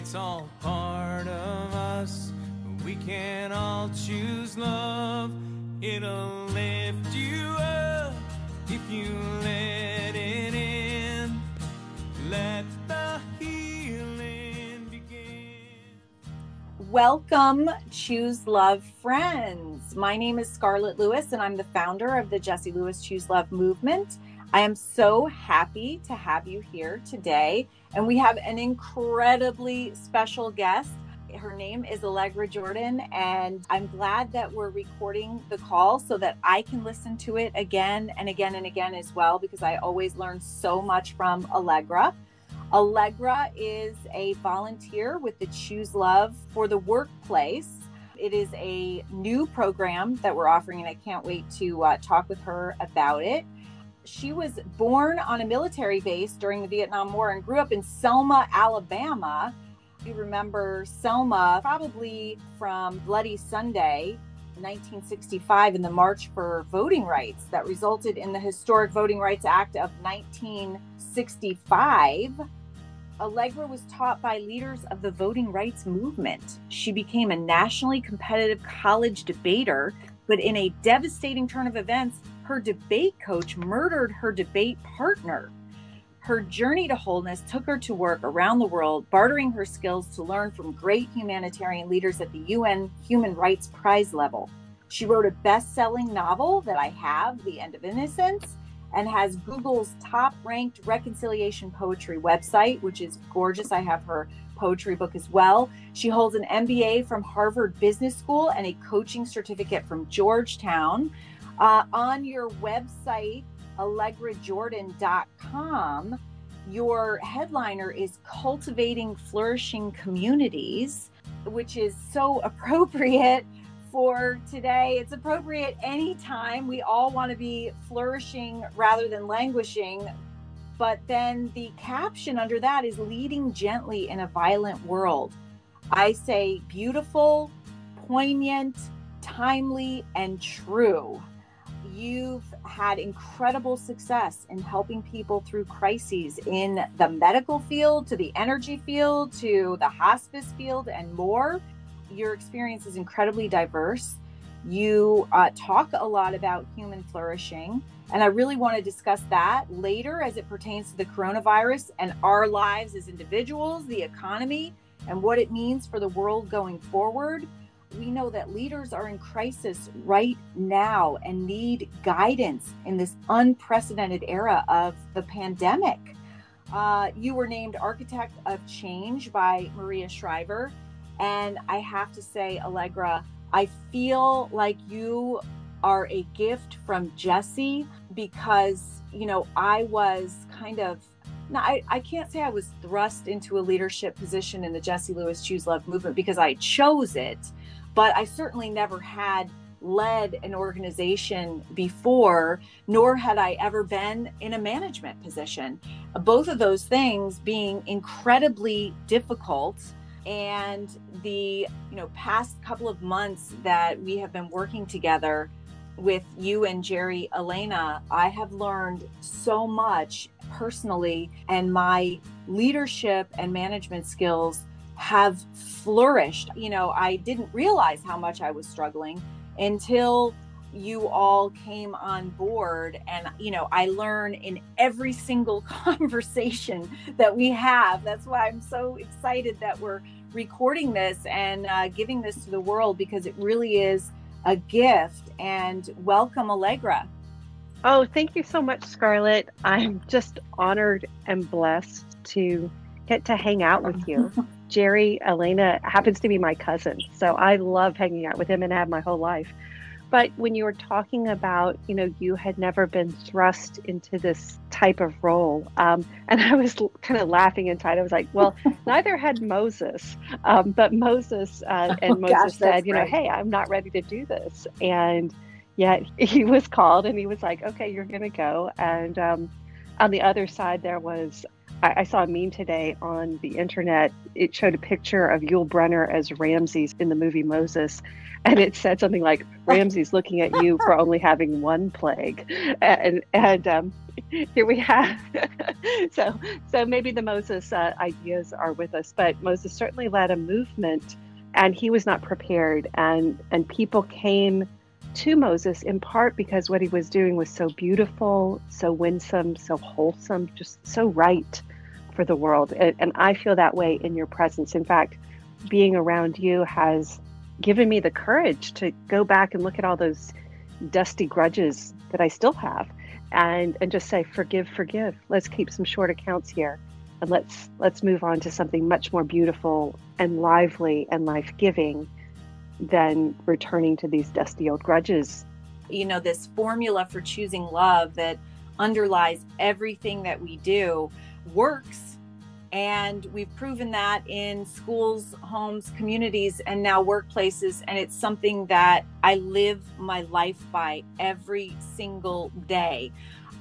It's all part of us. We can all choose love. It'll lift you up if you let it in. Let the healing begin. Welcome, Choose Love friends. My name is Scarlett Lewis, and I'm the founder of the Jesse Lewis Choose Love movement. I am so happy to have you here today. And we have an incredibly special guest. Her name is Allegra Jordan, and I'm glad that we're recording the call so that I can listen to it again and again and again as well, because I always learn so much from Allegra. Allegra is a volunteer with the Choose Love for the Workplace. It is a new program that we're offering, and I can't wait to uh, talk with her about it she was born on a military base during the Vietnam War and grew up in Selma, Alabama. You remember Selma probably from Bloody Sunday, 1965, in the March for Voting Rights that resulted in the historic Voting Rights Act of 1965. Allegra was taught by leaders of the voting rights movement. She became a nationally competitive college debater, but in a devastating turn of events, her debate coach murdered her debate partner. Her journey to wholeness took her to work around the world, bartering her skills to learn from great humanitarian leaders at the UN Human Rights Prize level. She wrote a best selling novel that I have, The End of Innocence, and has Google's top ranked reconciliation poetry website, which is gorgeous. I have her poetry book as well. She holds an MBA from Harvard Business School and a coaching certificate from Georgetown. Uh, on your website, allegrajordan.com, your headliner is Cultivating Flourishing Communities, which is so appropriate for today. It's appropriate anytime. We all want to be flourishing rather than languishing. But then the caption under that is leading gently in a violent world. I say beautiful, poignant, timely, and true you've had incredible success in helping people through crises in the medical field, to the energy field, to the hospice field, and more. Your experience is incredibly diverse. You uh, talk a lot about human flourishing, and I really want to discuss that later as it pertains to the coronavirus and our lives as individuals, the economy, and what it means for the world going forward we know that leaders are in crisis right now and need guidance in this unprecedented era of the pandemic. Uh, you were named Architect of Change by Maria Shriver. And I have to say, Allegra, I feel like you are a gift from Jesse because, you know, I was kind of now, I, I can't say I was thrust into a leadership position in the Jesse Lewis Choose Love movement because I chose it but I certainly never had led an organization before, nor had I ever been in a management position. Both of those things being incredibly difficult. And the you know past couple of months that we have been working together with you and Jerry Elena, I have learned so much personally, and my leadership and management skills have flourished. You know, I didn't realize how much I was struggling until you all came on board and you know i learn in every single conversation that we have. That's why i'm so excited that we're recording this and uh, giving this to the world because it really is a gift. And welcome allegra. Oh thank you so much scarlett. I'm just honored and blessed to get to hang out with you Jerry Elena happens to be my cousin. So I love hanging out with him and have my whole life. But when you were talking about, you know, you had never been thrust into this type of role, um, and I was kind of laughing inside. I was like, well, neither had Moses, um, but Moses uh, and oh, Moses gosh, said, you know, hey, I'm not ready to do this, and yet he was called, and he was like, okay, you're going to go. And um, on the other side, there was I, saw a meme today on the internet. It showed a picture of Yul Brynner as Ramses in the movie Moses, and it said something like Ramses looking at you for only having one plague, and and um, here we have. so so maybe the Moses uh, ideas are with us, but Moses certainly led a movement, and he was not prepared, and and people came to Moses in part because what he was doing was so beautiful, so winsome, so wholesome, just so right for the world. And, I feel that way in your presence. In fact, being around you has given me the courage to go back and look at all those dusty grudges that I still have and and just say forgive forgive let's keep some short accounts here and let's let's move on to something much more beautiful and lively and life-giving than returning to these dusty old grudges. You know, this formula for choosing love that underlies everything that we do works. And we've proven that in schools, homes, communities, and now workplaces. And it's something that I live my life by every single day.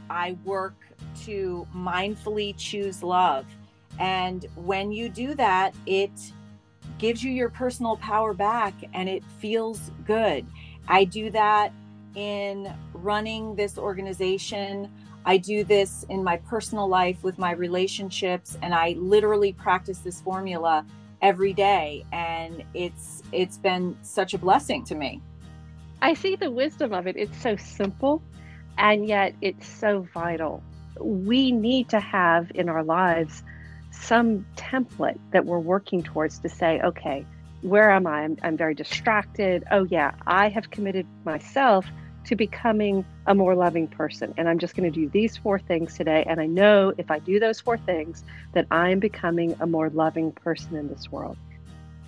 I work to mindfully choose love. And when you do that, it gives you your personal power back and it feels good. I do that in running this organization. I do this in my personal life with my relationships and I literally practice this formula every day and it's it's been such a blessing to me. I see the wisdom of it. It's so simple and yet it's so vital. We need to have in our lives some template that we're working towards to say, okay, where am I? I'm, I'm very distracted. Oh, yeah, I have committed myself to becoming a more loving person. And I'm just going to do these four things today. And I know if I do those four things, that I'm becoming a more loving person in this world.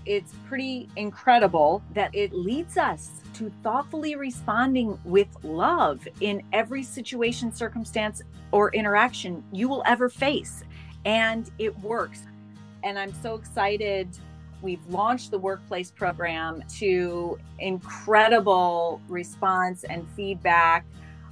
It's pretty incredible that it leads us to thoughtfully responding with love in every situation, circumstance, or interaction you will ever face and it works. And I'm so excited. We've launched the workplace program to incredible response and feedback.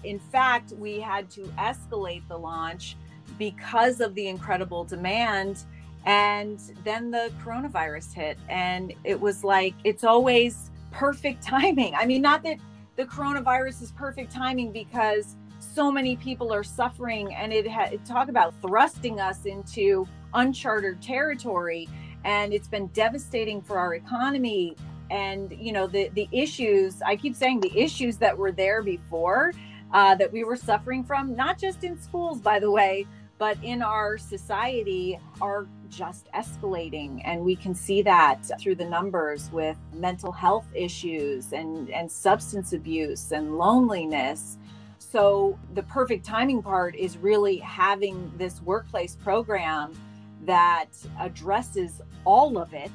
In fact, we had to escalate the launch because of the incredible demand. And then the coronavirus hit, and it was like, it's always perfect timing. I mean, not that the coronavirus is perfect timing because so many people are suffering and it had talk about thrusting us into uncharted territory and it's been devastating for our economy. And you know the the issues i keep saying the issues that were there before uh, that we were suffering from not just in schools by the way but in our society are just escalating. And we can see that through the numbers with mental health issues and and substance abuse and loneliness. So the perfect timing part is really having this workplace program that addresses all of it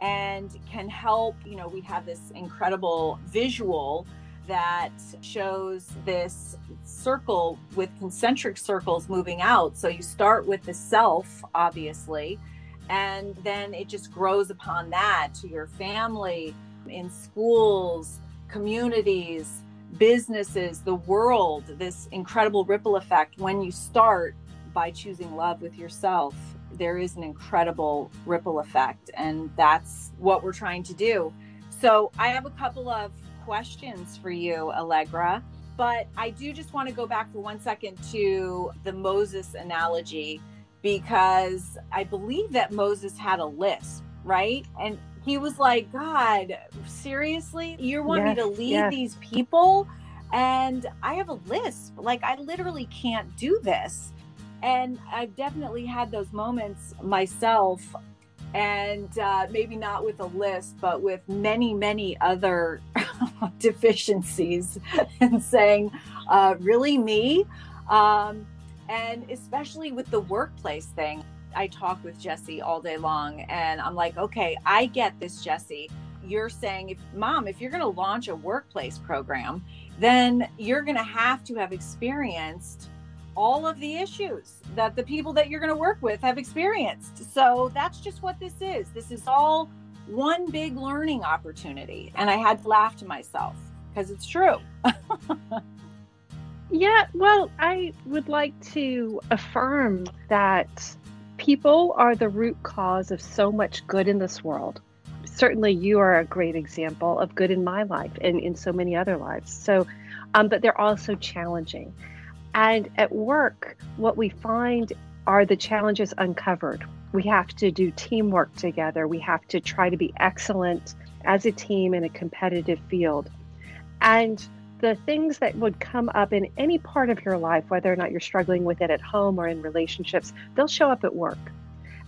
and can help you know we have this incredible visual that shows this circle with concentric circles moving out so you start with the self obviously and then it just grows upon that to your family in schools communities businesses, the world, this incredible ripple effect. When you start by choosing love with yourself, there is an incredible ripple effect. And that's what we're trying to do. So I have a couple of questions for you, Allegra. But I do just want to go back for one second to the Moses analogy because I believe that Moses had a list, right? And he was like, God, seriously? You want yes, me to lead yes. these people? And I have a list. Like, I literally can't do this. And I've definitely had those moments myself, and uh, maybe not with a list, but with many, many other deficiencies, and saying, uh, Really, me? Um, and especially with the workplace thing. I talk with Jesse all day long and I'm like, okay, I get this, Jesse. You're saying, if mom, if you're going to launch a workplace program, then you're going to have to have experienced all of the issues that the people that you're going to work with have experienced. So that's just what this is. This is all one big learning opportunity. And I had to laugh to myself because it's true. Yeah, well, I would like to affirm that people are the root cause of so much good in this world. Certainly, you are a great example of good in my life and in so many other lives. So, um, but they're also challenging. And at work, what we find are the challenges uncovered. We have to do teamwork together. We have to try to be excellent as a team in a competitive field. And the things that would come up in any part of your life, whether or not you're struggling with it at home or in relationships, they'll show up at work.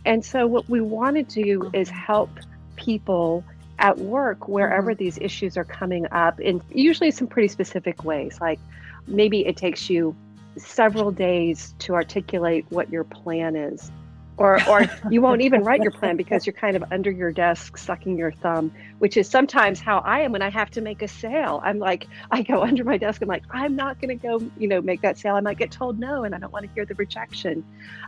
And so, what we want to do is help people at work wherever mm-hmm. these issues are coming up in usually some pretty specific ways. Like maybe it takes you several days to articulate what your plan is or or you won't even write your plan because you're kind of under your desk sucking your thumb which is sometimes how i am when i have to make a sale i'm like i go under my desk i'm like i'm not going to go you know make that sale i might get told no and i don't want to hear the rejection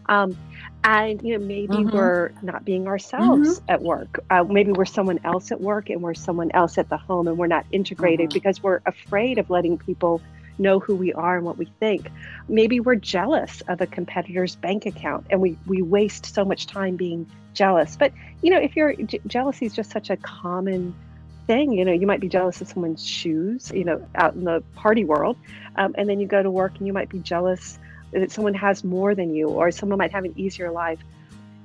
um, and you know maybe mm-hmm. we're not being ourselves mm-hmm. at work uh, maybe we're someone else at work and we're someone else at the home and we're not integrated mm-hmm. because we're afraid of letting people know who we are and what we think. Maybe we're jealous of a competitor's bank account and we, we waste so much time being jealous. But, you know, if you're jealousy is just such a common thing, you know, you might be jealous of someone's shoes, you know, out in the party world. Um, and then you go to work and you might be jealous that someone has more than you or someone might have an easier life.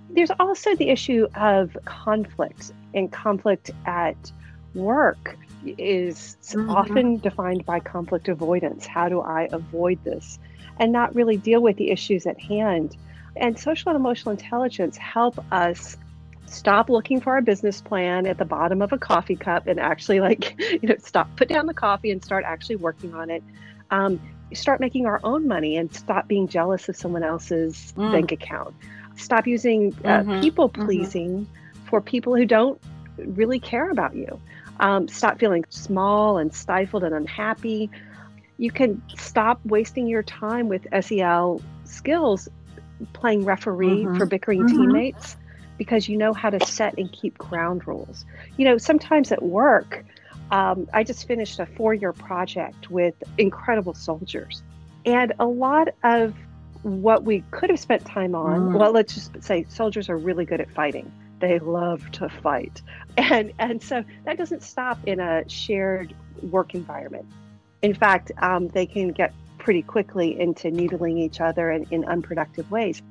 There's also the issue of conflict and conflict at work is mm-hmm. often defined by conflict avoidance. How do I avoid this? And not really deal with the issues at hand. And social and emotional intelligence help us stop looking for our business plan at the bottom of a coffee cup and actually like you know stop put down the coffee and start actually working on it um, start making our own money and stop being jealous of someone else's mm. bank account stop using uh, mm-hmm. people mm-hmm. pleasing mm-hmm. for people who don't really care about you um, stop feeling small and stifled and unhappy. You can stop wasting your time with SEL skills playing referee mm-hmm. for bickering mm-hmm. teammates because you know how to set and keep ground rules. You know, sometimes at work, um, I just finished a four year project with incredible soldiers. And a lot of what we could have spent time on, mm. well, let's just say soldiers are really good at fighting they love to fight. And, and so that doesn't stop in a shared work environment. In fact, um, they can get pretty quickly into needling each other in, in unproductive ways.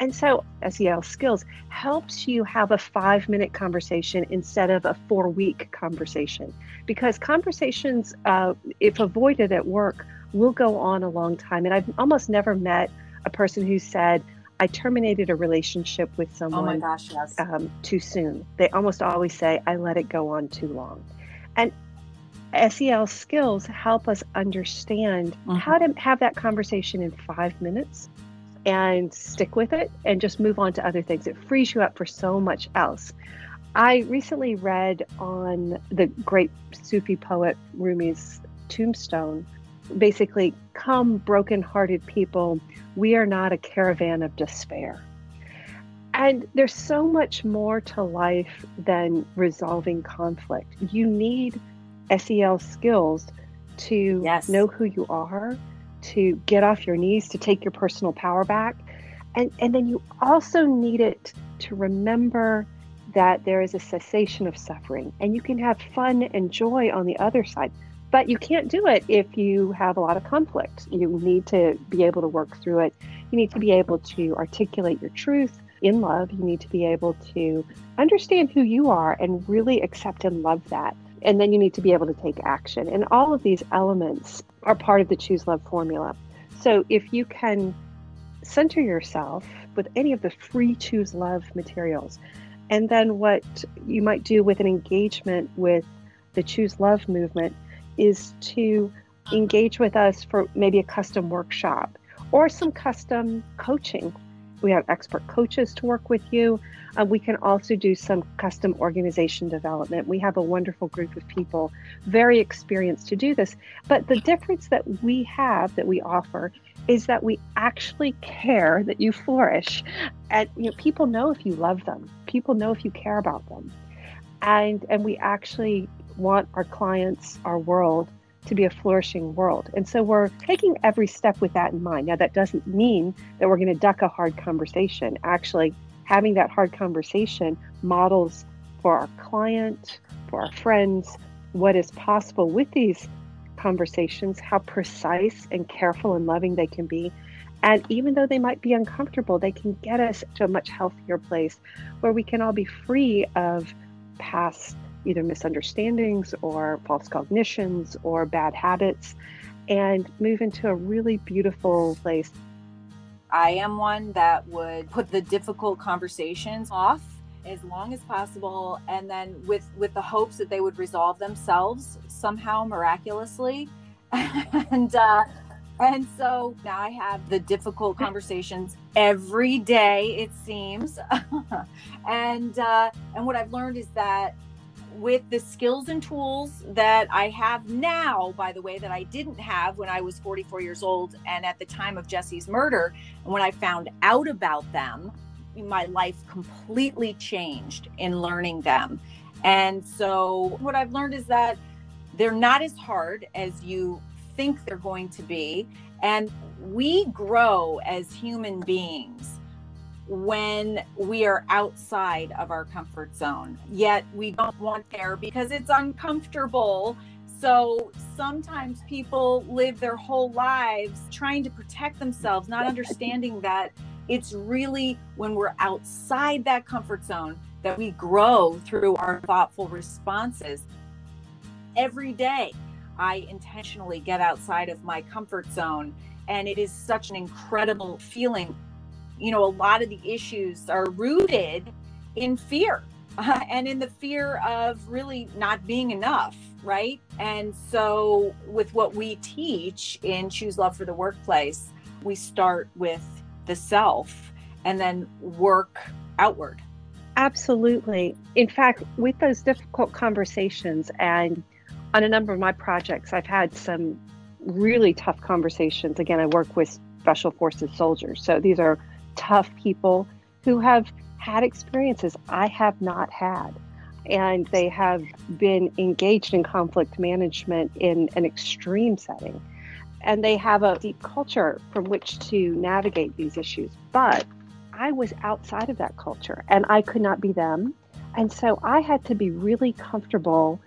And so SEL skills helps you have a five minute conversation instead of a four week conversation because conversations, uh, if avoided at work, will go on a long time. And I've almost never met a person who said, I terminated a relationship with someone oh my gosh, yes. um, too soon. They almost always say, I let it go on too long. And SEL skills help us understand mm-hmm. how to have that conversation in five minutes and stick with it and just move on to other things. It frees you up for so much else. I recently read on the great Sufi poet Rumi's tombstone basically, come broken-hearted people, we are not a caravan of despair. And there's so much more to life than resolving conflict. You need SEL skills to yes. know who you are, to get off your knees, to take your personal power back. And, and then you also need it to remember that there is a cessation of suffering and you can have fun and joy on the other side. But you can't do it if you have a lot of conflict. You need to be able to work through it. You need to be able to articulate your truth in love. You need to be able to understand who you are and really accept and love that. And then you need to be able to take action. And all of these elements are part of the Choose Love formula. So if you can center yourself with any of the free Choose Love materials, and then what you might do with an engagement with the Choose Love movement is to engage with us for maybe a custom workshop or some custom coaching. We have expert coaches to work with you. Uh, we can also do some custom organization development. We have a wonderful group of people, very experienced to do this. But the difference that we have, that we offer, is that we actually care that you flourish. And you know, people know if you love them, people know if you care about them. And, and we actually want our clients, our world, to be a flourishing world. And so we're taking every step with that in mind. Now, that doesn't mean that we're going to duck a hard conversation. Actually, having that hard conversation models for our client, for our friends, what is possible with these conversations, how precise and careful and loving they can be. And even though they might be uncomfortable, they can get us to a much healthier place where we can all be free of past either misunderstandings or false cognitions or bad habits and move into a really beautiful place. I am one that would put the difficult conversations off as long as possible and then with with the hopes that they would resolve themselves somehow miraculously and uh and so now I have the difficult conversations every day, it seems. and uh, and what I've learned is that with the skills and tools that I have now, by the way, that I didn't have when I was 44 years old and at the time of Jesse's murder, and when I found out about them, my life completely changed in learning them. And so what I've learned is that they're not as hard as you think they're going to be. And we grow as human beings when we are outside of our comfort zone. Yet we don't want there because it's uncomfortable. So sometimes people live their whole lives trying to protect themselves, not understanding that it's really when we're outside that comfort zone that we grow through our thoughtful responses every day. I intentionally get outside of my comfort zone. And it is such an incredible feeling. You know, a lot of the issues are rooted in fear uh, and in the fear of really not being enough, right? And so, with what we teach in Choose Love for the Workplace, we start with the self and then work outward. Absolutely. In fact, with those difficult conversations and on a number of my projects, I've had some really tough conversations. Again, I work with special forces soldiers. So these are tough people who have had experiences I have not had. And they have been engaged in conflict management in an extreme setting. And they have a deep culture from which to navigate these issues. But I was outside of that culture and I could not be them. And so I had to be really comfortable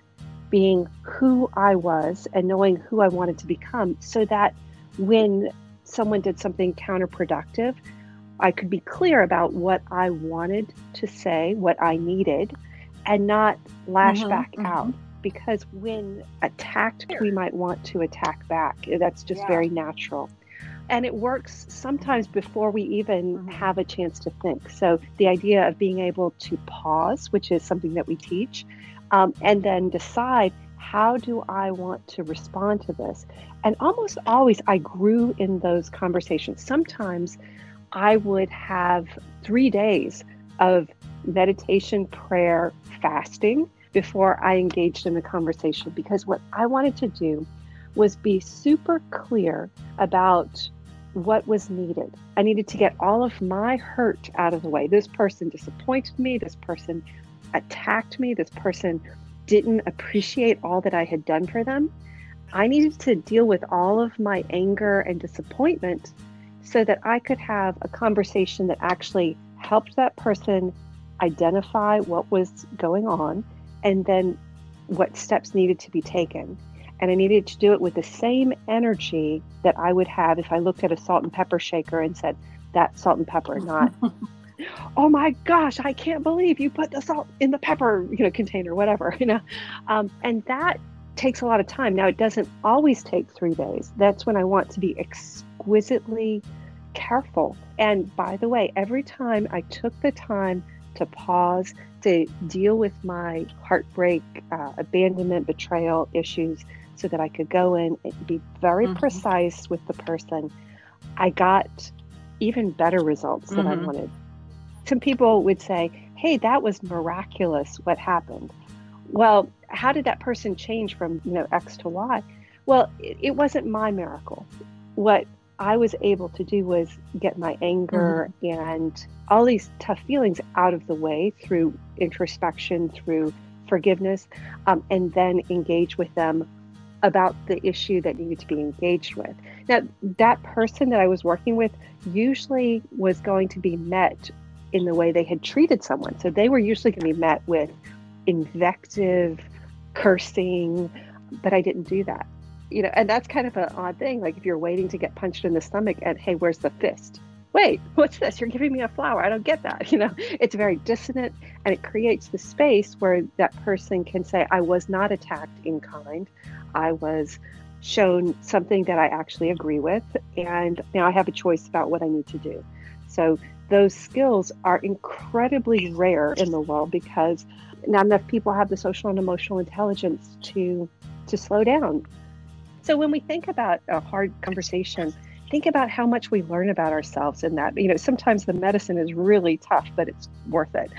being who I was and knowing who I wanted to become so that when someone did something counterproductive, I could be clear about what I wanted to say, what I needed, and not lash mm-hmm, back mm-hmm. out. Because when attacked, we might want to attack back. That's just yeah. very natural. And it works sometimes before we even mm-hmm. have a chance to think. So, the idea of being able to pause, which is something that we teach, um, and then decide how do I want to respond to this? And almost always I grew in those conversations. Sometimes I would have three days of meditation, prayer, fasting before I engaged in the conversation because what I wanted to do was be super clear about what was needed. I needed to get all of my hurt out of the way. This person disappointed me. This person attacked me, this person didn't appreciate all that I had done for them, I needed to deal with all of my anger and disappointment so that I could have a conversation that actually helped that person identify what was going on and then what steps needed to be taken. And I needed to do it with the same energy that I would have if I looked at a salt and pepper shaker and said, that salt and pepper, not oh my gosh, I can't believe you put the salt in the pepper, you know, container, whatever, you know. Um, and that takes a lot of time. Now, it doesn't always take three days. That's when I want to be exquisitely careful. And by the way, every time I took the time to pause, to deal with my heartbreak, uh, abandonment, betrayal issues, so that I could go in and be very mm-hmm. precise with the person, I got even better results mm-hmm. than I mm-hmm. wanted some people would say, hey, that was miraculous what happened. Well, how did that person change from, you know, X to Y? Well, it, it wasn't my miracle. What I was able to do was get my anger mm-hmm. and all these tough feelings out of the way through introspection, through forgiveness, um, and then engage with them about the issue that needed to be engaged with. Now, that person that I was working with usually was going to be met in the way they had treated someone. So they were usually going to be met with invective, cursing, but I didn't do that. You know, and that's kind of an odd thing. Like if you're waiting to get punched in the stomach and hey, where's the fist? Wait, what's this? You're giving me a flower. I don't get that. You know, it's very dissonant and it creates the space where that person can say, I was not attacked in kind. I was shown something that I actually agree with, and now I have a choice about what I need to do. So those skills are incredibly rare in the world because not enough people have the social and emotional intelligence to to slow down. So when we think about a hard conversation, think about how much we learn about ourselves in that. You know, sometimes the medicine is really tough, but it's worth it.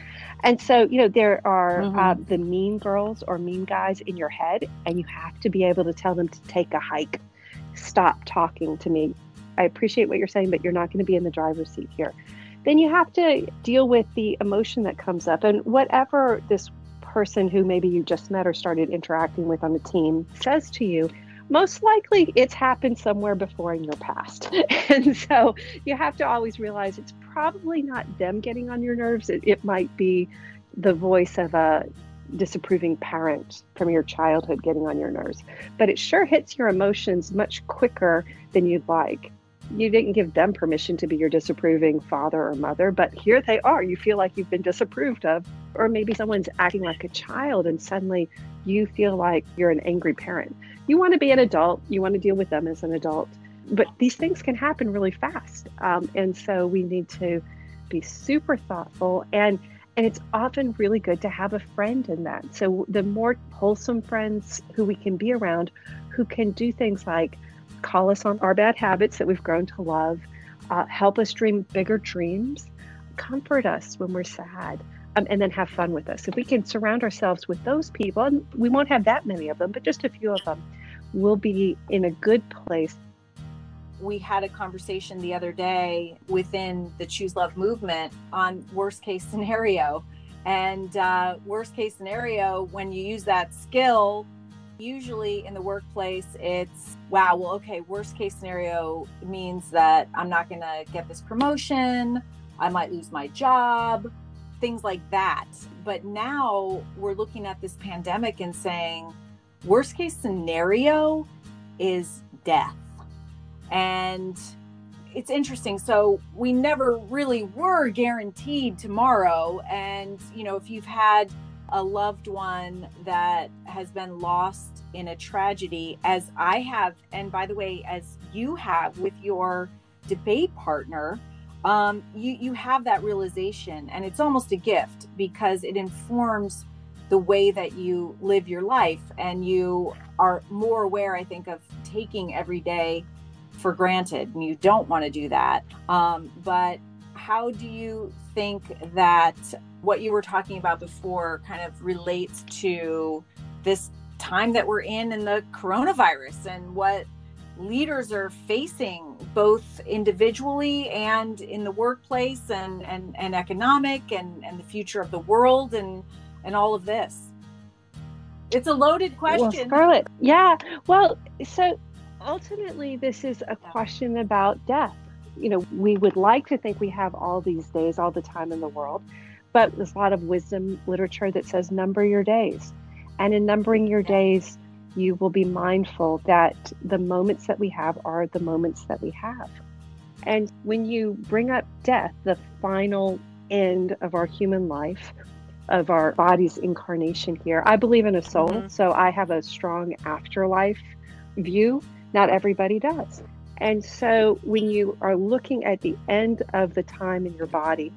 And so, you know, there are mm-hmm. uh, the mean girls or mean guys in your head, and you have to be able to tell them to take a hike. Stop talking to me. I appreciate what you're saying, but you're not going to be in the driver's seat here then you have to deal with the emotion that comes up. And whatever this person who maybe you just met or started interacting with on the team says to you, most likely it's happened somewhere before in your past. and so you have to always realize it's probably not them getting on your nerves. It, it might be the voice of a disapproving parent from your childhood getting on your nerves. But it sure hits your emotions much quicker than you'd like you didn't give them permission to be your disapproving father or mother, but here they are. You feel like you've been disapproved of. Or maybe someone's acting like a child and suddenly you feel like you're an angry parent. You want to be an adult, you want to deal with them as an adult, but these things can happen really fast. Um, and so we need to be super thoughtful and and it's often really good to have a friend in that. So the more wholesome friends who we can be around who can do things like call us on our bad habits that we've grown to love, uh, help us dream bigger dreams, comfort us when we're sad, um, and then have fun with us. If we can surround ourselves with those people, and we won't have that many of them, but just a few of them, we'll be in a good place. We had a conversation the other day within the Choose Love movement on worst case scenario. And uh, worst case scenario, when you use that skill Usually in the workplace, it's wow, well, okay, worst case scenario means that I'm not going to get this promotion, I might lose my job, things like that. But now we're looking at this pandemic and saying, worst case scenario is death. And it's interesting. So we never really were guaranteed tomorrow. And, you know, if you've had a loved one that has been lost in a tragedy, as I have, and by the way, as you have with your debate partner, um, you you have that realization, and it's almost a gift because it informs the way that you live your life, and you are more aware, I think, of taking every day for granted, and you don't want to do that. Um, but how do you think that what you were talking about before kind of relates to this time that we're in in the coronavirus and what leaders are facing both individually and in the workplace and and, and economic and and the future of the world and and all of this. It's a loaded question. Well, scarlett yeah. Well so ultimately this is a question about death. You know we would like to think we have all these days all the time in the world but there's a lot of wisdom literature that says number your days. And in numbering your days, you will be mindful that the moments that we have are the moments that we have. And when you bring up death, the final end of our human life, of our body's incarnation here, I believe in a soul. Mm-hmm. So I have a strong afterlife view. Not everybody does. And so when you are looking at the end of the time in your body,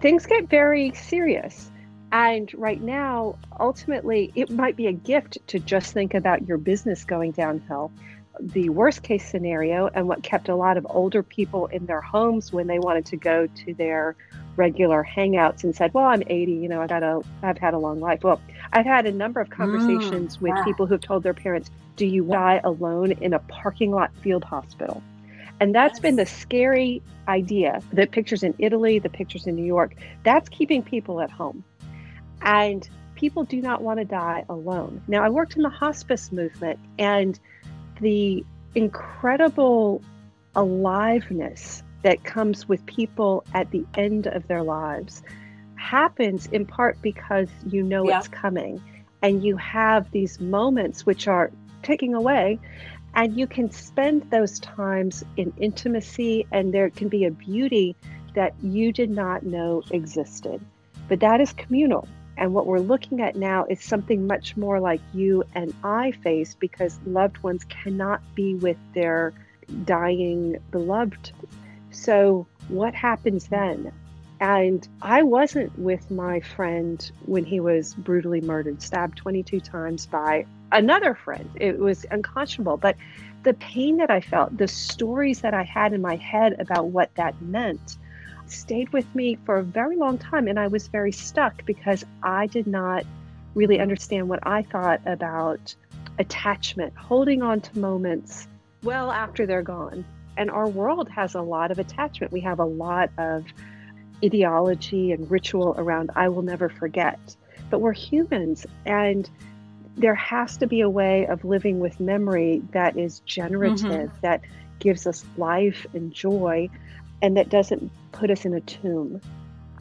things get very serious. And right now, ultimately, it might be a gift to just think about your business going downhill. The worst case scenario, and what kept a lot of older people in their homes when they wanted to go to their regular hangouts and said, "Well, I'm 80, you know, I've had a I've had a long life." Well, I've had a number of conversations mm, with yeah. people who've told their parents, "Do you die alone in a parking lot field hospital?" And that's been the scary idea. The pictures in Italy, the pictures in New York, that's keeping people at home. And people do not want to die alone. Now, I worked in the hospice movement, and the incredible aliveness that comes with people at the end of their lives happens in part because you know yeah. it's coming and you have these moments which are taking away and you can spend those times in intimacy and there can be a beauty that you did not know existed but that is communal and what we're looking at now is something much more like you and I face because loved ones cannot be with their dying beloved. So, what happens then? And I wasn't with my friend when he was brutally murdered, stabbed 22 times by another friend. It was unconscionable. But the pain that I felt, the stories that I had in my head about what that meant, stayed with me for a very long time. And I was very stuck because I did not really understand what I thought about attachment, holding on to moments well after they're gone. And our world has a lot of attachment. We have a lot of ideology and ritual around, I will never forget. But we're humans, and there has to be a way of living with memory that is generative, mm-hmm. that gives us life and joy, and that doesn't put us in a tomb.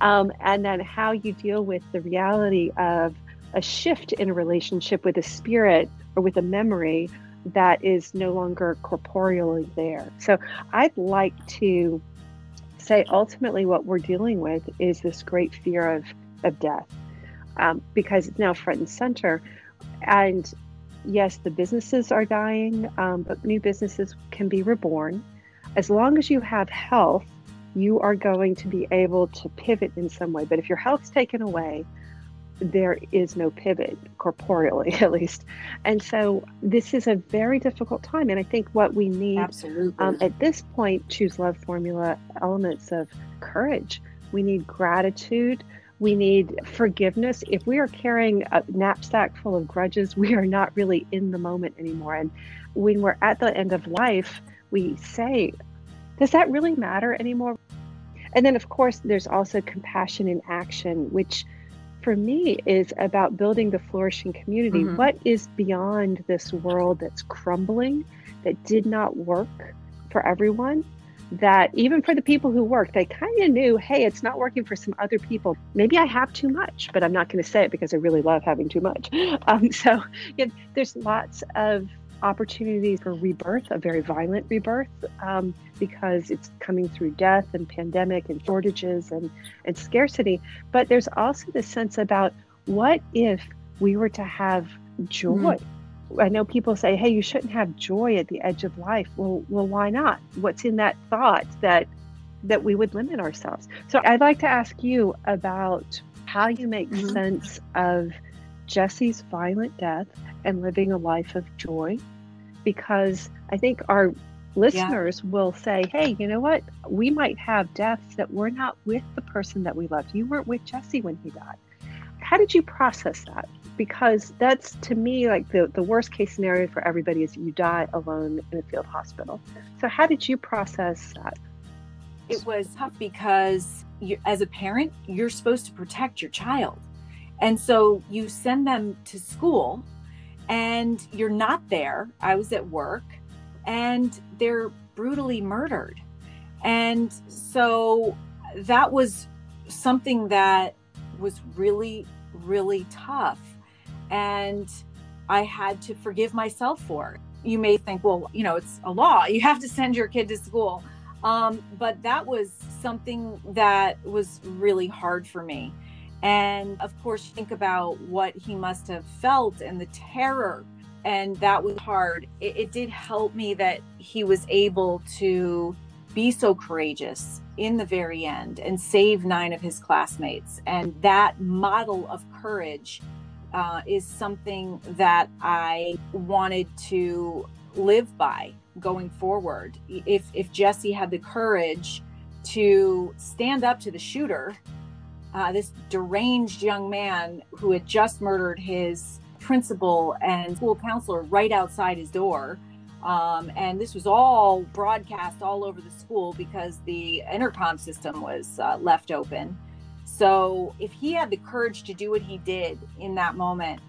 Um, and then how you deal with the reality of a shift in a relationship with a spirit or with a memory that is no longer corporeally there. So I'd like to say ultimately what we're dealing with is this great fear of, of death um, because it's now front and center. And yes, the businesses are dying, um, but new businesses can be reborn. As long as you have health, you are going to be able to pivot in some way. But if your health's taken away, there is no pivot corporeally at least. And so this is a very difficult time and i think what we need absolutely. um, at this point choose love formula elements of courage. We need gratitude. We need forgiveness. If we are carrying a knapsack full of grudges we are not really in the moment anymore. And when we're at the end of life we say does that really matter anymore? And then of course there's also compassion in action which for me is about building the flourishing community. Mm-hmm. What is beyond this world that's crumbling, that did not work for everyone? That even for the people who work, they kind of knew, hey, it's not working for some other people. Maybe I have too much, but I'm not going to say it because I really love having too much. Um, so yeah, there's lots of opportunities for rebirth, a very violent rebirth, um, because it's coming through death and pandemic and shortages and, and scarcity. But there's also this sense about what if we were to have joy? Mm. I know people say, "Hey, you shouldn't have joy at the edge of life." Well, well, why not? What's in that thought that that we would limit ourselves? So, I'd like to ask you about how you make mm-hmm. sense of Jesse's violent death and living a life of joy because I think our listeners yeah. will say, hey, you know what? We might have deaths that we're not with the person that we loved. You weren't with Jesse when he died. How did you process that? Because that's to me like the, the worst case scenario for everybody is you die alone in a field hospital. So, how did you process that? It was tough because you, as a parent, you're supposed to protect your child. And so you send them to school and you're not there. I was at work and they're brutally murdered. And so that was something that was really, really tough. And I had to forgive myself for. You may think, well, you know, it's a law. You have to send your kid to school. Um, but that was something that was really hard for me. And of course, think about what he must have felt and the terror. And that was hard. It, it, did help me that he was able to be so courageous in the very end and save nine of his classmates. And that model of courage uh, is something that I wanted to live by going forward. If, if Jesse had the courage to stand up to the shooter uh, this deranged young man who had just murdered his principal and school counselor right outside his door. Um, and this was all broadcast all over the school because the intercom system was uh, left open. So if he had the courage to do what he did in that moment,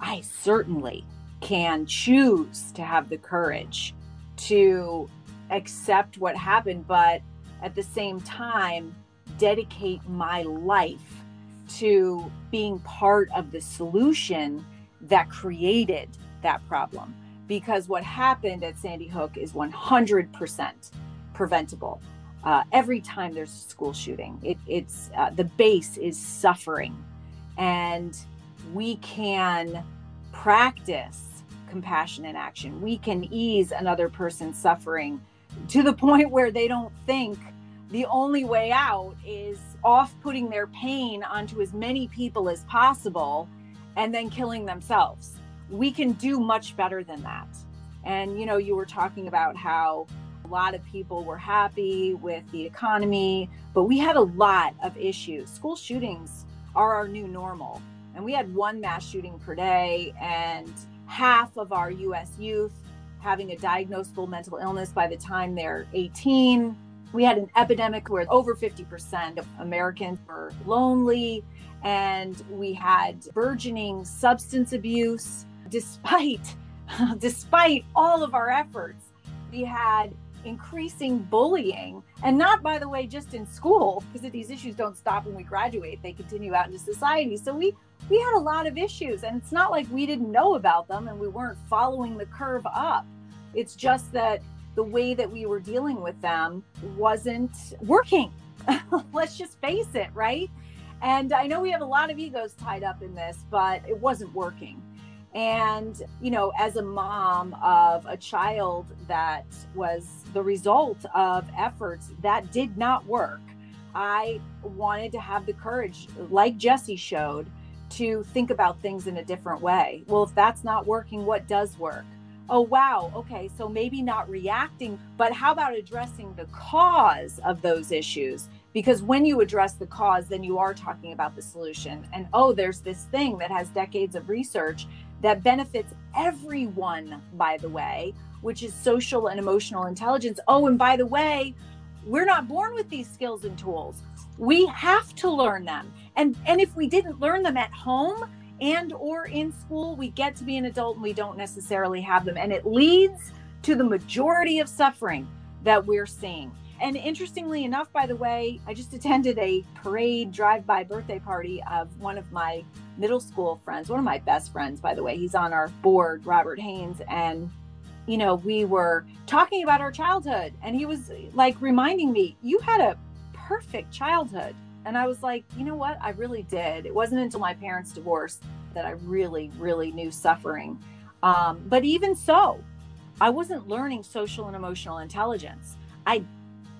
I certainly can choose to have the courage to accept what happened, but at the same time, dedicate my life to being part of the solution that created that problem. Because what happened at Sandy Hook is 100% preventable. Uh, every time there's a school shooting, it, it's uh, the base is suffering, and we can practice compassion in action. We can ease another person's suffering to the point where they don't think the only way out is off putting their pain onto as many people as possible and then killing themselves. We can do much better than that. And, you know, you were talking about how a lot of people were happy with the economy, but we had a lot of issues. School shootings are our new normal. And we had one mass shooting per day, and half of our US youth having a diagnosable mental illness by the time they're 18 we had an epidemic where over 50% of Americans were lonely, and we had burgeoning substance abuse. Despite, despite all of our efforts, we had increasing bullying, and not, by the way, just in school, because these issues don't stop when we graduate; they continue out into society. So we we had a lot of issues, and it's not like we didn't know about them and we weren't following the curve up. It's just that the way that we were dealing with them wasn't working. Let's just face it, right? And I know we have a lot of egos tied up in this, but it wasn't working. And, you know, as a mom of a child that was the result of efforts that did not work, I wanted to have the courage, like Jesse showed, to think about things in a different way. Well, if that's not working, what does work? Oh, wow, okay, so maybe not reacting, but how about addressing the cause of those issues? Because when you address the cause, then you are talking about the solution. And oh, there's this thing that has decades of research that benefits everyone, by the way, which is social and emotional intelligence. Oh, and by the way, we're not born with these skills and tools. We have to learn them. And and if we didn't learn them at home, and or in school we get to be an adult and we don't necessarily have them. And it leads to the majority of suffering that we're seeing. And interestingly enough by the way i just attended a parade drive-by birthday party of one of my middle school friends one of my best friends by the way. He's on our board robert haynes. And you know we were talking about our childhood. And he was like reminding me you had a perfect childhood and I was like, you know what? I really did. It wasn't until my parents divorce that I really, really knew suffering. Um, but even so, I wasn't learning social and emotional intelligence. I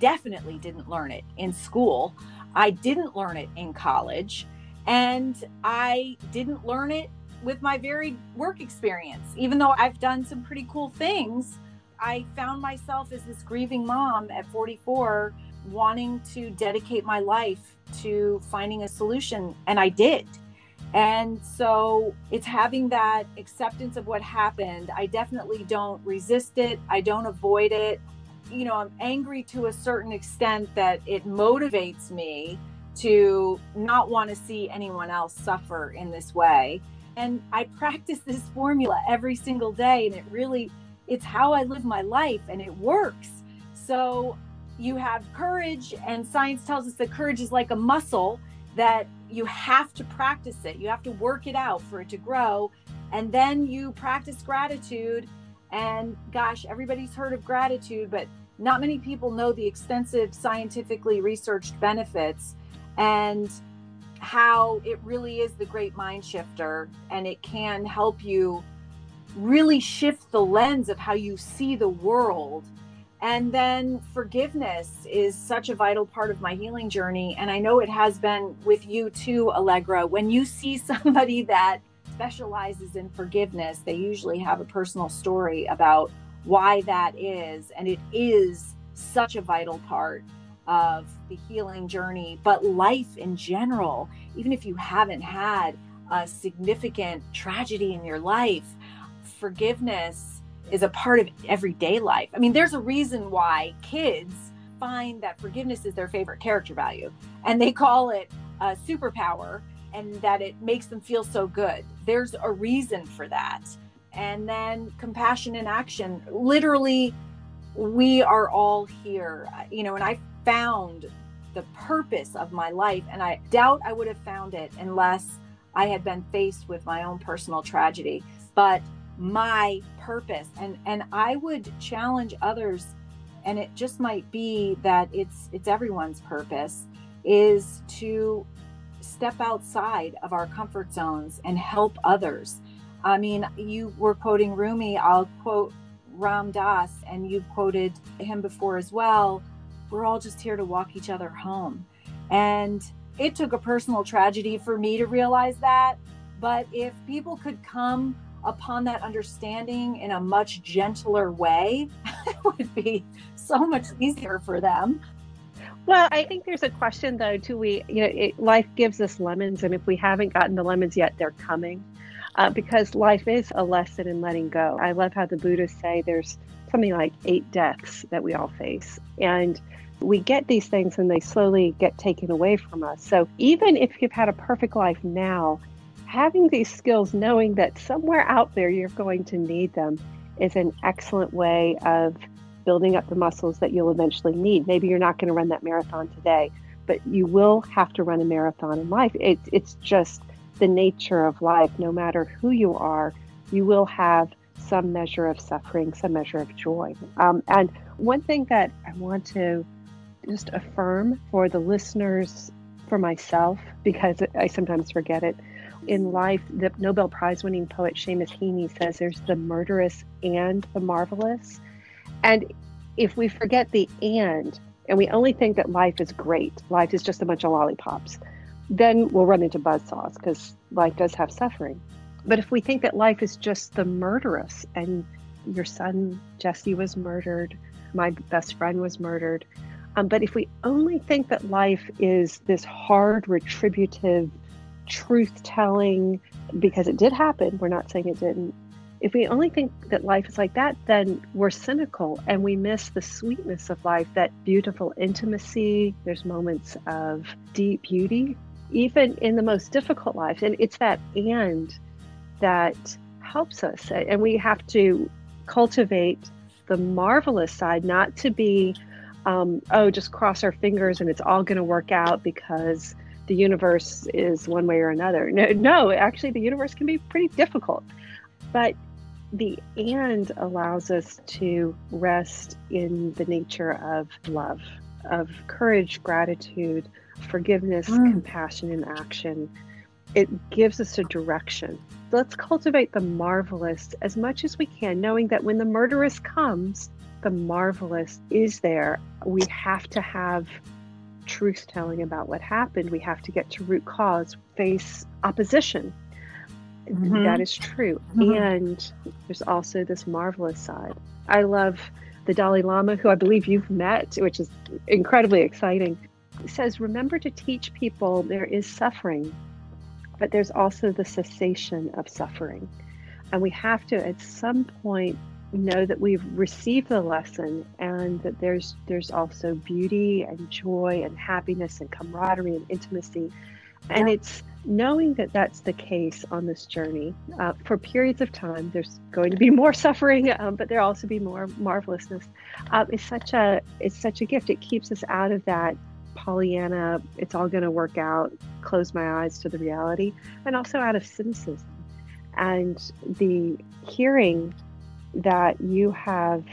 definitely didn't learn it in school. I didn't learn it in college. And I didn't learn it with my varied work experience. Even though I've done some pretty cool things, I found myself as this grieving mom at 44 wanting to dedicate my life to finding a solution, and I did. And so it's having that acceptance of what happened. I definitely don't resist it, I don't avoid it. You know, I'm angry to a certain extent that it motivates me to not want to see anyone else suffer in this way. And I practice this formula every single day, and it really it's how I live my life and it works. So you have courage, and science tells us that courage is like a muscle that you have to practice it. You have to work it out for it to grow. And then you practice gratitude. And gosh, everybody's heard of gratitude, but not many people know the extensive scientifically researched benefits and how it really is the great mind shifter. And it can help you really shift the lens of how you see the world and then forgiveness is such a vital part of my healing journey. And I know it has been with you too, Allegra. When you see somebody that specializes in forgiveness, they usually have a personal story about why that is. And it is such a vital part of the healing journey, but life in general, even if you haven't had a significant tragedy in your life, forgiveness is a part of everyday life. I mean, there's a reason why kids find that forgiveness is their favorite character value and they call it a superpower and that it makes them feel so good. There's a reason for that. And then compassion in action. Literally, we are all here. You know, and I found the purpose of my life, and I doubt I would have found it unless I had been faced with my own personal tragedy. But my purpose, and and I would challenge others, and it just might be that it's it's everyone's purpose, is to step outside of our comfort zones and help others. I mean, you were quoting Rumi, I'll quote Ram Dass, and you've quoted him before as well. We're all just here to walk each other home. And it took a personal tragedy for me to realize that. But if people could come upon that understanding in a much gentler way, it would be so much easier for them. Well, I think there's a question though, too. We, you know, it, life gives us lemons, and if we haven't gotten the lemons yet, they're coming, uh, because life is a lesson in letting go. I love how the Buddhists say there's something like eight deaths that we all face, and we get these things, and they slowly get taken away from us. So even if you've had a perfect life now, having these skills, knowing that somewhere out there you're going to need them, is an excellent way of building up the muscles that you'll eventually need. Maybe you're not going to run that marathon today, but you will have to run a marathon in life. It, it's just the nature of life. No matter who you are, you will have some measure of suffering, some measure of joy. Um, and one thing that I want to just affirm for the listeners, for myself, because I sometimes forget it. In life, the Nobel Prize winning poet Seamus Heaney says there's the murderous and the marvelous. And if we forget the and, and we only think that life is great, life is just a bunch of lollipops, then we'll run into buzzsaws because life does have suffering. But if we think that life is just the murderous, and your son Jesse was murdered, my best friend was murdered, um, but if we only think that life is this hard, retributive, truth telling, because it did happen, we're not saying it didn't, if we only think that life is like that, then we're cynical and we miss the sweetness of life, that beautiful intimacy. There's moments of deep beauty, even in the most difficult lives. And it's that and that helps us. And we have to cultivate the marvelous side, not to be, um, oh, just cross our fingers and it's all going to work out because the universe is one way or another. No, no, actually, the universe can be pretty difficult. But the and allows us to rest in the nature of love, of courage, gratitude, forgiveness, mm. compassion, and action. It gives us a direction. Let's cultivate the marvelous as much as we can, knowing that when the murderous comes, the marvelous is there. We have to have truth telling about what happened. We have to get to root cause, face opposition, Mm-hmm. That is true. Mm-hmm. And there's also this marvelous side. I love the Dalai Lama, who I believe you've met, which is incredibly exciting. He says, Remember to teach people there is suffering, but there's also the cessation of suffering. And we have to, at some point, know that we've received the lesson and that there's there's also beauty and joy and happiness and camaraderie and intimacy and yeah. it's knowing that that's the case on this journey uh, for periods of time. There's going to be more suffering, um, but there'll also be more marvelousness. Uh, it's such a it's such a gift. It keeps us out of that Pollyanna. It's all going to work out. Close my eyes to the reality, and also out of cynicism. And the hearing that you have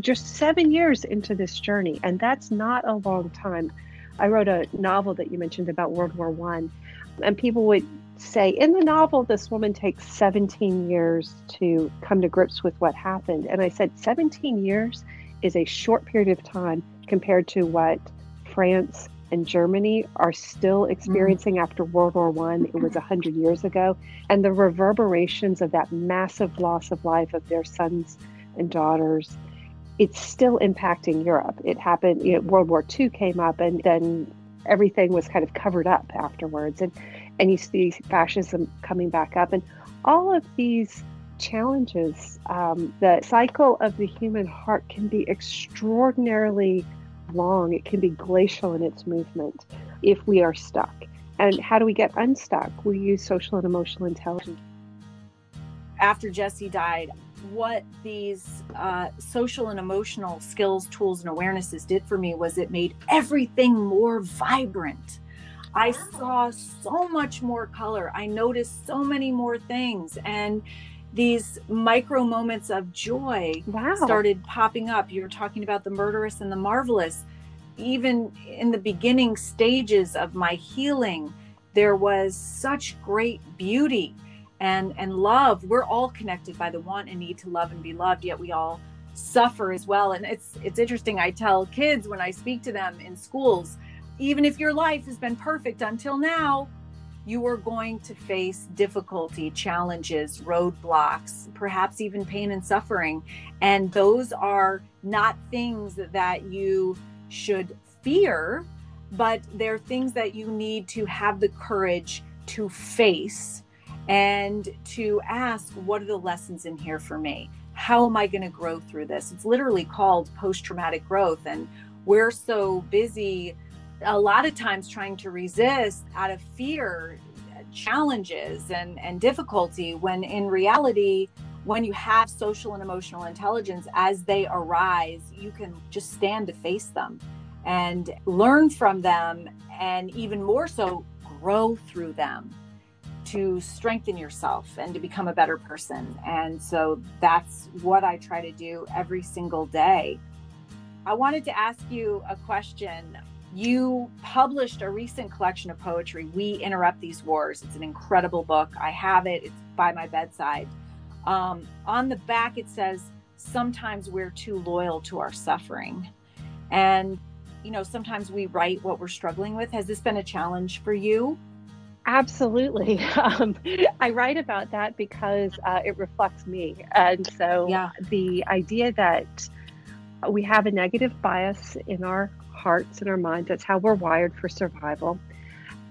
just seven years into this journey, and that's not a long time. I wrote a novel that you mentioned about World War One, and people would say in the novel this woman takes 17 years to come to grips with what happened, and I said 17 years is a short period of time compared to what France and Germany are still mm. experiencing mm. after World War One. It was hundred years ago, and the reverberations of that massive loss of life of their sons and daughters it's still impacting Europe. It happened, you know, World War II came up and then everything was kind of covered up afterwards. And, and you see fascism coming back up. And all of these challenges, um, the cycle of the human heart can be extraordinarily long. It can be glacial in its movement if we are stuck. And how do we get unstuck? We use social and emotional intelligence. After Jesse died, what these uh, social and emotional skills, tools, and awarenesses did for me was it made everything more vibrant. I saw so much more color. I noticed so many more things. And these micro moments of joy wow. started popping up. You were talking about the murderous and the marvelous. Even in the beginning stages of my healing, there was such great beauty and and love we're all connected by the want and need to love and be loved yet we all suffer as well and it's it's interesting i tell kids when i speak to them in schools even if your life has been perfect until now you are going to face difficulty challenges roadblocks perhaps even pain and suffering and those are not things that you should fear but they're things that you need to have the courage to face and to ask, what are the lessons in here for me? How am I going to grow through this? It's literally called post traumatic growth. And we're so busy a lot of times trying to resist out of fear challenges and, and difficulty when in reality when you have social and emotional intelligence as they arise you can just stand to face them and learn from them and even more so grow through them to strengthen yourself and to become a better person. And so that's what I try to do every single day. I wanted to ask you a question. You published a recent collection of poetry, We Interrupt These Wars. It's an incredible book. I have it, it's by my bedside. Um, on the back, it says, Sometimes we're too loyal to our suffering. And, you know, sometimes we write what we're struggling with. Has this been a challenge for you? Absolutely. Um, I write about that because uh, it reflects me. And so yeah. the idea that we have a negative bias in our hearts and our minds, that's how we're wired for survival.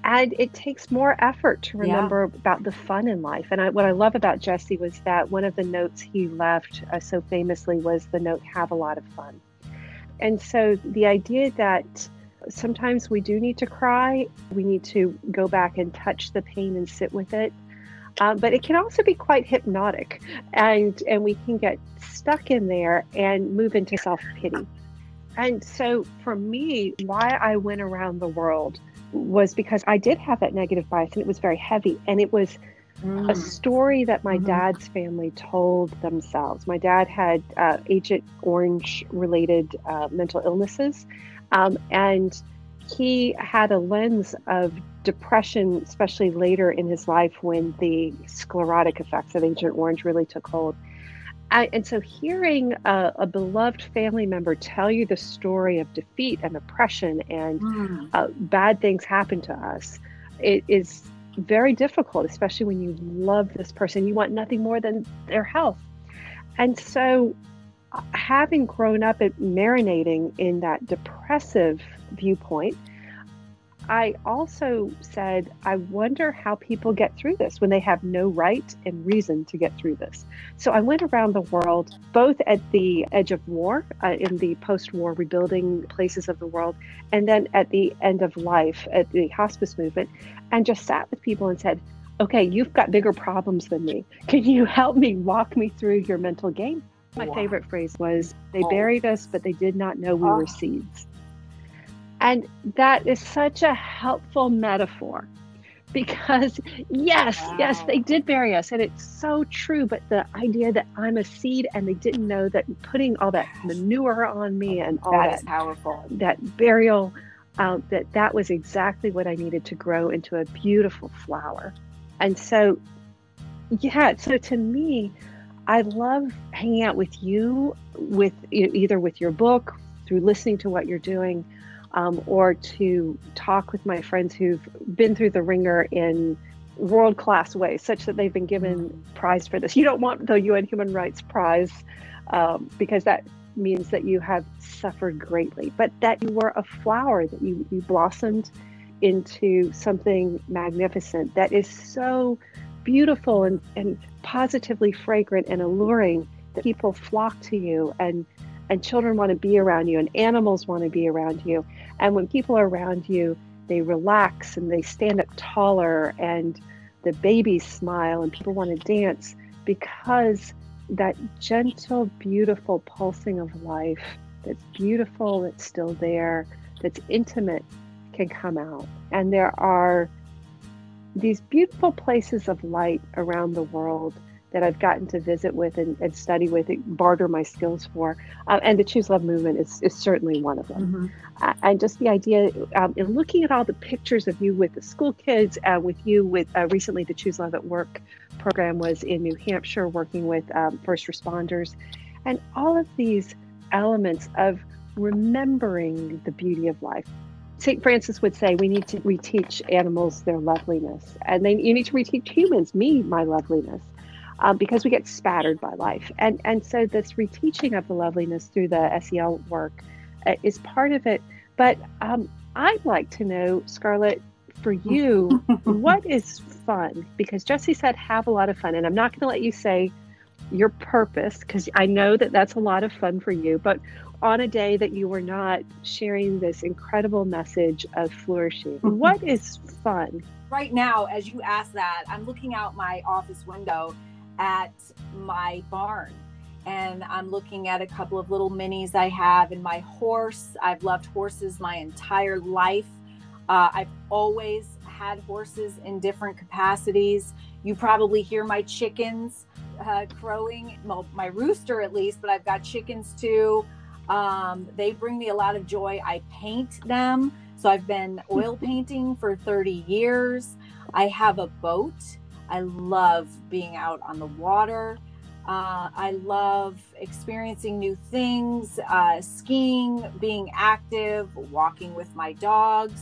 And it takes more effort to remember yeah. about the fun in life. And I, what I love about Jesse was that one of the notes he left uh, so famously was the note, have a lot of fun. And so the idea that Sometimes we do need to cry. We need to go back and touch the pain and sit with it. Uh, but it can also be quite hypnotic, and and we can get stuck in there and move into self pity. And so, for me, why I went around the world was because I did have that negative bias, and it was very heavy, and it was mm. a story that my mm-hmm. dad's family told themselves. My dad had uh, Agent Orange related uh, mental illnesses, um, and he had a lens of depression, especially later in his life when the sclerotic effects of Agent Orange really took hold. I, and so, hearing a, a, beloved family member tell you the story of defeat and oppression and mm. uh, bad things happen to us, it is very difficult, especially when you love this person. You want nothing more than their health. And so, having grown up at marinating in that depressive viewpoint, I also said, I wonder how people get through this when they have no right and reason to get through this. So I went around the world, both at the edge of war, uh, in the post war rebuilding places of the world, and then at the end of life at the hospice movement, and just sat with people and said, Okay, you've got bigger problems than me. Can you help me walk me through your mental game? My wow. favorite phrase was, They buried us, but they did not know we were seeds. And that is such a helpful metaphor because, yes, wow. yes, they did bury us. And it's so true. But the idea that I'm a seed and they didn't know that putting all that manure on me and all that, that powerful. That burial, uh, that that was exactly what I needed to grow into a beautiful flower. And so, yeah, so to me, I love hanging out with you, with either with your book, through listening to what you're doing, um, or to talk with my friends who've been through the wringer in world class ways, such that they've been given mm. prize for this. You don't want the UN Human Rights Prize um, because that means that you have suffered greatly, but that you were a flower, that you, you blossomed into something magnificent that is so beautiful and, and positively fragrant and alluring that people flock to you and and children want to be around you and animals want to be around you and when people are around you they relax and they stand up taller and the babies smile and people want to dance because that gentle, beautiful pulsing of life that's beautiful, that's still there, that's intimate can come out. And there are these beautiful places of light around the world that I've gotten to visit with and, and study with, and barter my skills for. Uh, and the Choose Love movement is, is certainly one of them. Mm-hmm. Uh, and just the idea, um, in looking at all the pictures of you with the school kids, uh, with you with uh, recently the Choose Love at Work program was in New Hampshire working with um, first responders, and all of these elements of remembering the beauty of life. St. Francis would say we need to reteach animals their loveliness, and then you need to reteach humans, me, my loveliness um, because we get spattered by life. And, and so this reteaching of the loveliness through the SEL work uh, is part of it. But um, I'd like to know, Scarlett, for you, what is fun? Because Jesse said have a lot of fun. And I'm not going to let you say your purpose because I know that that's a lot of fun for you. But on a day that you were not sharing this incredible message of flourishing, what is fun? Right now, as you ask that, I'm looking out my office window at my barn and I'm looking at a couple of little minis I have and my horse. I've loved horses my entire life. Uh, I've always had horses in different capacities. You probably hear my chickens uh, crowing, well, my rooster at least, but I've got chickens too. Um, they bring me a lot of joy. I paint them. So I've been oil painting for 30 years. I have a boat I love being out on the water. Uh, I love experiencing new things, uh, skiing, being active, walking with my dogs,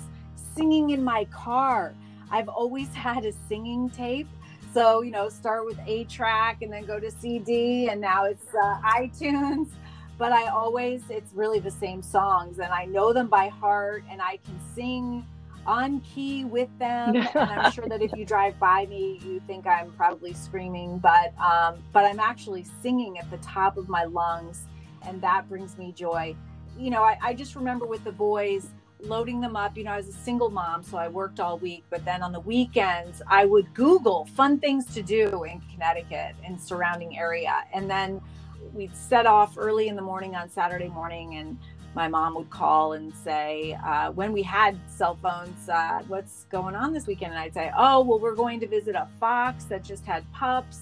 singing in my car. I've always had a singing tape. So, you know, start with A track and then go to CD, and now it's uh, iTunes. But I always, it's really the same songs, and I know them by heart, and I can sing on key with them. and I'm sure that if you drive by me, you think I'm probably screaming, but um, but I'm actually singing at the top of my lungs, and that brings me joy. You know, I, I just remember with the boys loading them up. You know, I was a single mom, so I worked all week, but then on the weekends, I would Google fun things to do in Connecticut and surrounding area, and then we'd set off early in the morning on Saturday morning and my mom would call and say, uh, when we had cell phones, uh, what's going on this weekend? And I'd say, oh, well, we're going to visit a fox that just had pups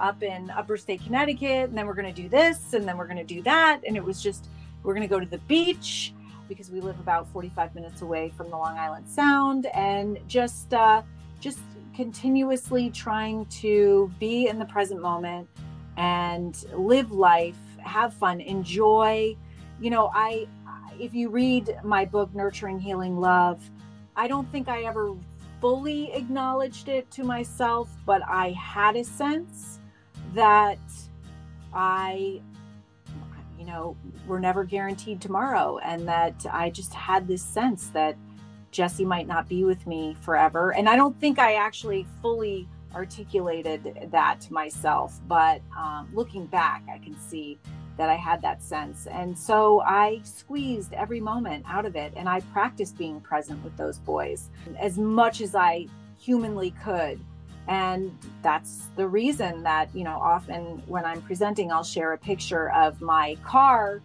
up in upper state Connecticut. And then we're going to do this and then we're going to do that. And it was just, we're going to go to the beach because we live about 45 minutes away from the Long Island Sound and just, uh, just continuously trying to be in the present moment and live life, have fun, enjoy you know, I, if you read my book, Nurturing Healing Love, I don't think I ever fully acknowledged it to myself, but I had a sense that I, you know, we're never guaranteed tomorrow. And that I just had this sense that Jesse might not be with me forever. And I don't think I actually fully articulated that to myself, but um, looking back, I can see that I had that sense. And so I squeezed every moment out of it and I practiced being present with those boys as much as I humanly could. And that's the reason that, you know, often when I'm presenting, I'll share a picture of my car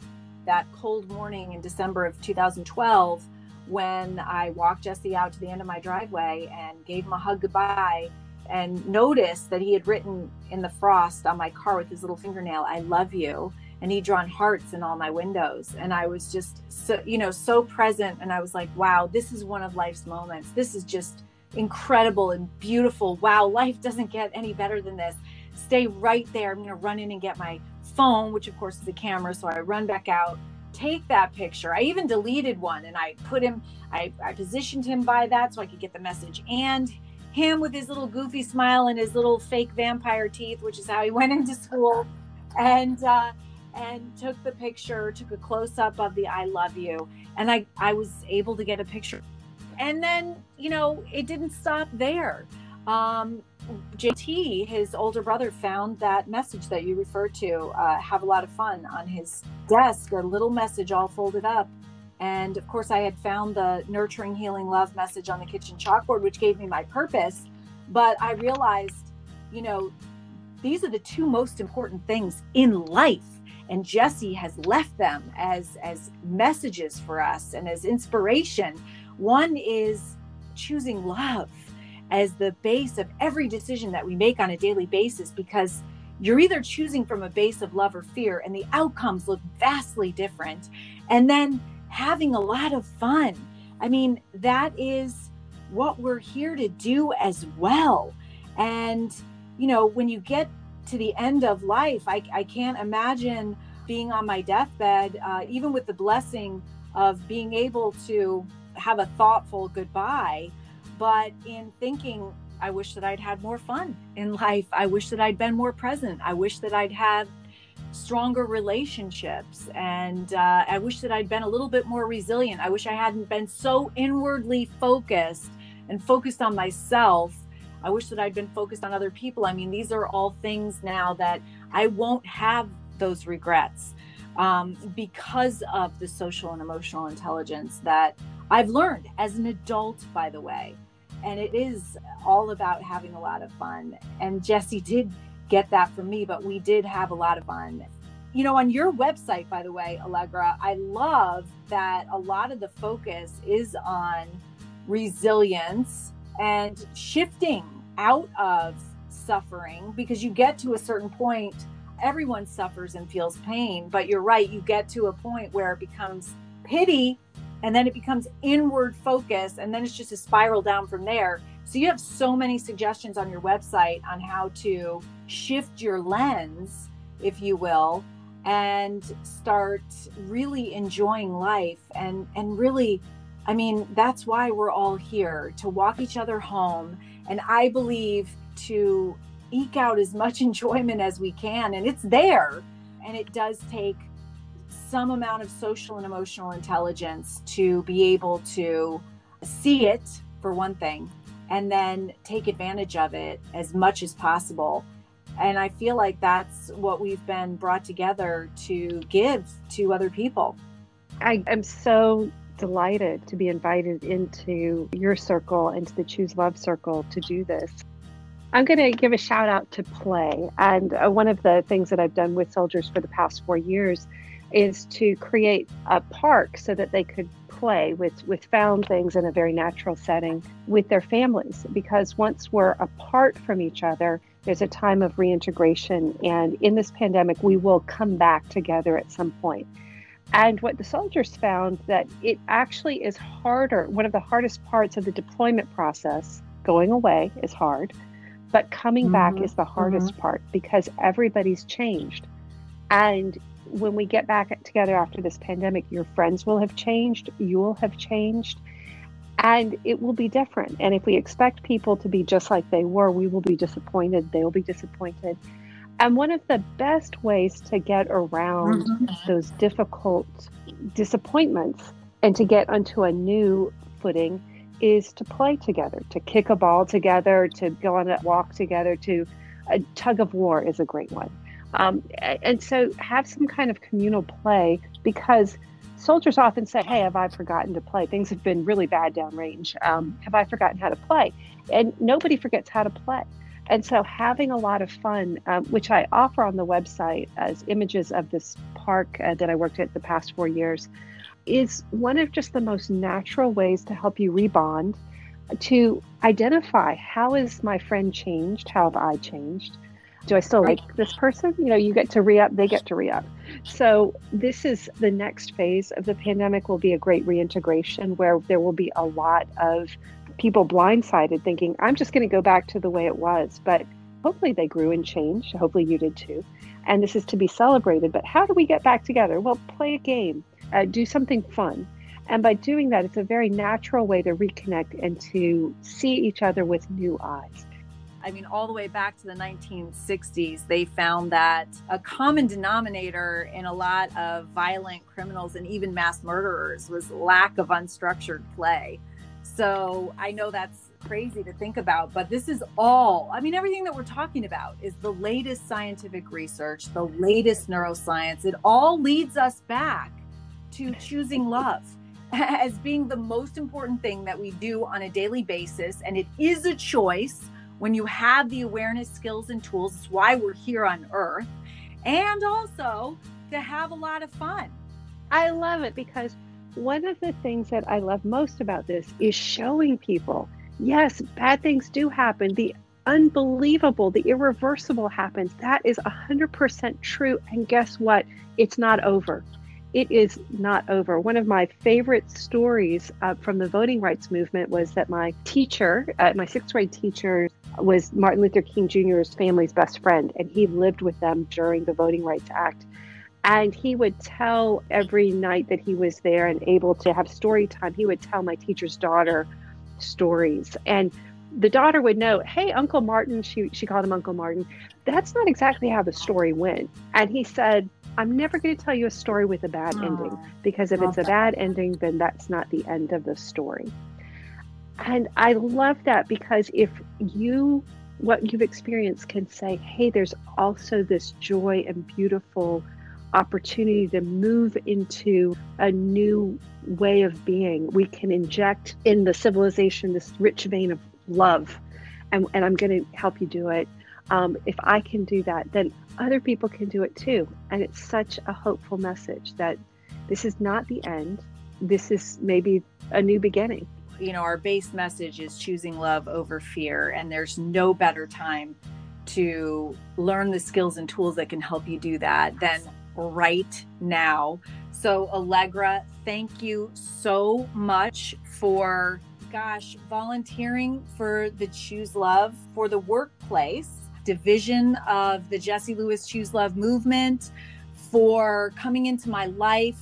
that cold morning in December of 2012 when I walked Jesse out to the end of my driveway and gave him a hug goodbye and noticed that he had written in the frost on my car with his little fingernail, I love you and he'd drawn hearts in all my windows. And i was just so you know so present and i was like wow this is one of life's moments. This is just incredible and beautiful. Wow life doesn't get any better than this. Stay right there. I'm going to run in and get my phone which of course is a camera so i run back out take that picture. I even deleted one and i put him i, I positioned him by that so i could get the message. And him with his little goofy smile and his little fake vampire teeth which is how he went into school and uh, and took the picture, took a close up of the I love you. And I, I was able to get a picture. And then, you know, it didn't stop there. Um, JT, his older brother, found that message that you referred to, uh, have a lot of fun on his desk, a little message all folded up. And of course, I had found the nurturing, healing, love message on the kitchen chalkboard, which gave me my purpose. But I realized, you know, these are the two most important things in life. And Jesse has left them as, as messages for us and as inspiration. One is choosing love as the base of every decision that we make on a daily basis because you're either choosing from a base of love or fear, and the outcomes look vastly different. And then having a lot of fun. I mean, that is what we're here to do as well. And, you know, when you get to the end of life, I, I can't imagine being on my deathbed, uh, even with the blessing of being able to have a thoughtful goodbye. But in thinking, I wish that I'd had more fun in life. I wish that I'd been more present. I wish that I'd had stronger relationships. And uh, I wish that I'd been a little bit more resilient. I wish I hadn't been so inwardly focused and focused on myself. I wish that I'd been focused on other people. I mean, these are all things now that I won't have those regrets um, because of the social and emotional intelligence that I've learned as an adult, by the way. And it is all about having a lot of fun. And Jesse did get that from me, but we did have a lot of fun. You know, on your website, by the way, Allegra, I love that a lot of the focus is on resilience and shifting out of suffering because you get to a certain point, everyone suffers and feels pain, but you're right, you get to a point where it becomes pity and then it becomes inward focus and then it's just a spiral down from there. So you have so many suggestions on your website on how to shift your lens, if you will, and start really enjoying life and and really I mean, that's why we're all here to walk each other home. And I believe to eke out as much enjoyment as we can and it's there. And it does take some amount of social and emotional intelligence to be able to see it for one thing and then take advantage of it as much as possible and I feel like that's what we've been brought together to give to other people. I am so delighted to be invited into your circle, into the Choose Love circle to do this. I'm going to give a shout out to play. And uh, one of the things that I've done with soldiers for the past four years is to create a park so that they could play with, with found things in a very natural setting with their families. Because once we're apart from each other, there's a time of reintegration. And in this pandemic, we will come back together at some point. And what the soldiers found that it actually is harder. One of the hardest parts of the deployment process, going away is hard, but coming mm-hmm. back is the hardest mm-hmm. part because everybody's changed. And when we get back together after this pandemic, your friends will have changed, you will have changed, and it will be different. And if we expect people to be just like they were, we will be disappointed. They will be disappointed. And one of the best ways to get around mm-hmm. those difficult disappointments and to get onto a new footing is to play together, to kick a ball together, to go on a walk together, to a tug of war is a great one. Um, and so have some kind of communal play because soldiers often say, Hey, have I forgotten to play? Things have been really bad downrange. Um, have I forgotten how to play? And nobody forgets how to play. And so having a lot of fun, um, which I offer on the website as images of this park uh, that I worked at the past four years, is one of just the most natural ways to help you rebond, to identify how is my friend changed? How have I changed? Do I still like this person? You know, you get to re up, they get to re up. So this is the next phase of the pandemic will be a great reintegration where there will be a lot of people blindsided thinking, I'm just going to go back to the way it was. But hopefully they grew and changed. Hopefully you did too. And this is to be celebrated. But how do we get back together? Well, play a game, uh, do something fun. And by doing that, it's a very natural way to reconnect and to see each other with new eyes. I mean, all the way back to the 1960s, they found that a common denominator in a lot of violent criminals and even mass murderers was lack of unstructured play. So I know that's crazy to think about, but this is all, I mean, everything that we're talking about is the latest scientific research, the latest neuroscience. It all leads us back to choosing love as being the most important thing that we do on a daily basis. And it is a choice when you have the awareness, skills, and tools. It's why we're here on earth. And also to have a lot of fun. I love it because one of the things that I love most about this is showing people yes, bad things do happen. The unbelievable, the irreversible happens. That is 100% true. And guess what? It's not over. It is not over. One of my favorite stories uh, from the voting rights movement was that my teacher, uh, my sixth grade teacher, was Martin Luther King Jr.'s family's best friend, and he lived with them during the Voting Rights Act. And he would tell every night that he was there and able to have story time, he would tell my teacher's daughter stories. And the daughter would know, hey, Uncle Martin, she, she called him Uncle Martin, that's not exactly how the story went. And he said, I'm never going to tell you a story with a bad ending because if it's a bad ending, then that's not the end of the story. And I love that because if you, what you've experienced, can say, hey, there's also this joy and beautiful opportunity to move into a new way of being. We can inject in the civilization this rich vein of love, and, and I'm going to help you do it. Um, if I can do that, then other people can do it too. And it's such a hopeful message that this is not the end. This is maybe a new beginning. You know, our base message is choosing love over fear, and there's no better time to learn the skills and tools that can help you do that than right now. So, Allegra, thank you so much for, gosh, volunteering for the Choose Love for the workplace division of the Jesse Lewis Choose Love movement, for coming into my life,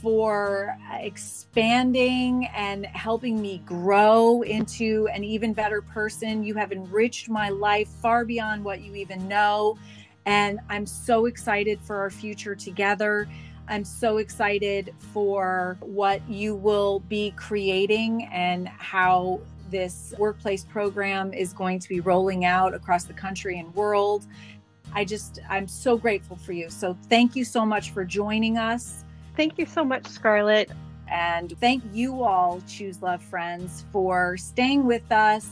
for expanding and helping me grow into an even better person. You have enriched my life far beyond what you even know. And I'm so excited for our future together. I'm so excited for what you will be creating and how this workplace program is going to be rolling out across the country and world. I just, I'm so grateful for you. So thank you so much for joining us. Thank you so much, Scarlett. And thank you all, Choose Love friends, for staying with us,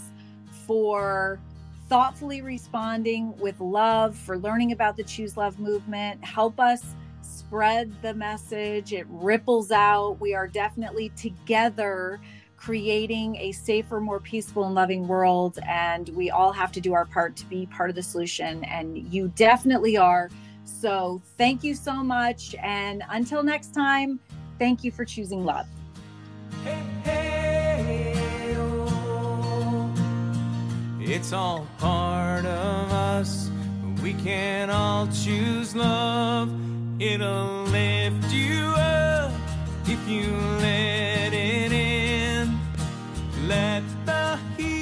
for thoughtfully responding with love, for learning about the Choose Love movement. Help us spread the message, it ripples out. We are definitely together creating a safer, more peaceful, and loving world. And we all have to do our part to be part of the solution. And you definitely are. So thank you so much. And until next time, thank you for choosing love. Hey, hey, oh. It's all part of us. We can all choose love. It'll lift you up if you live let the heat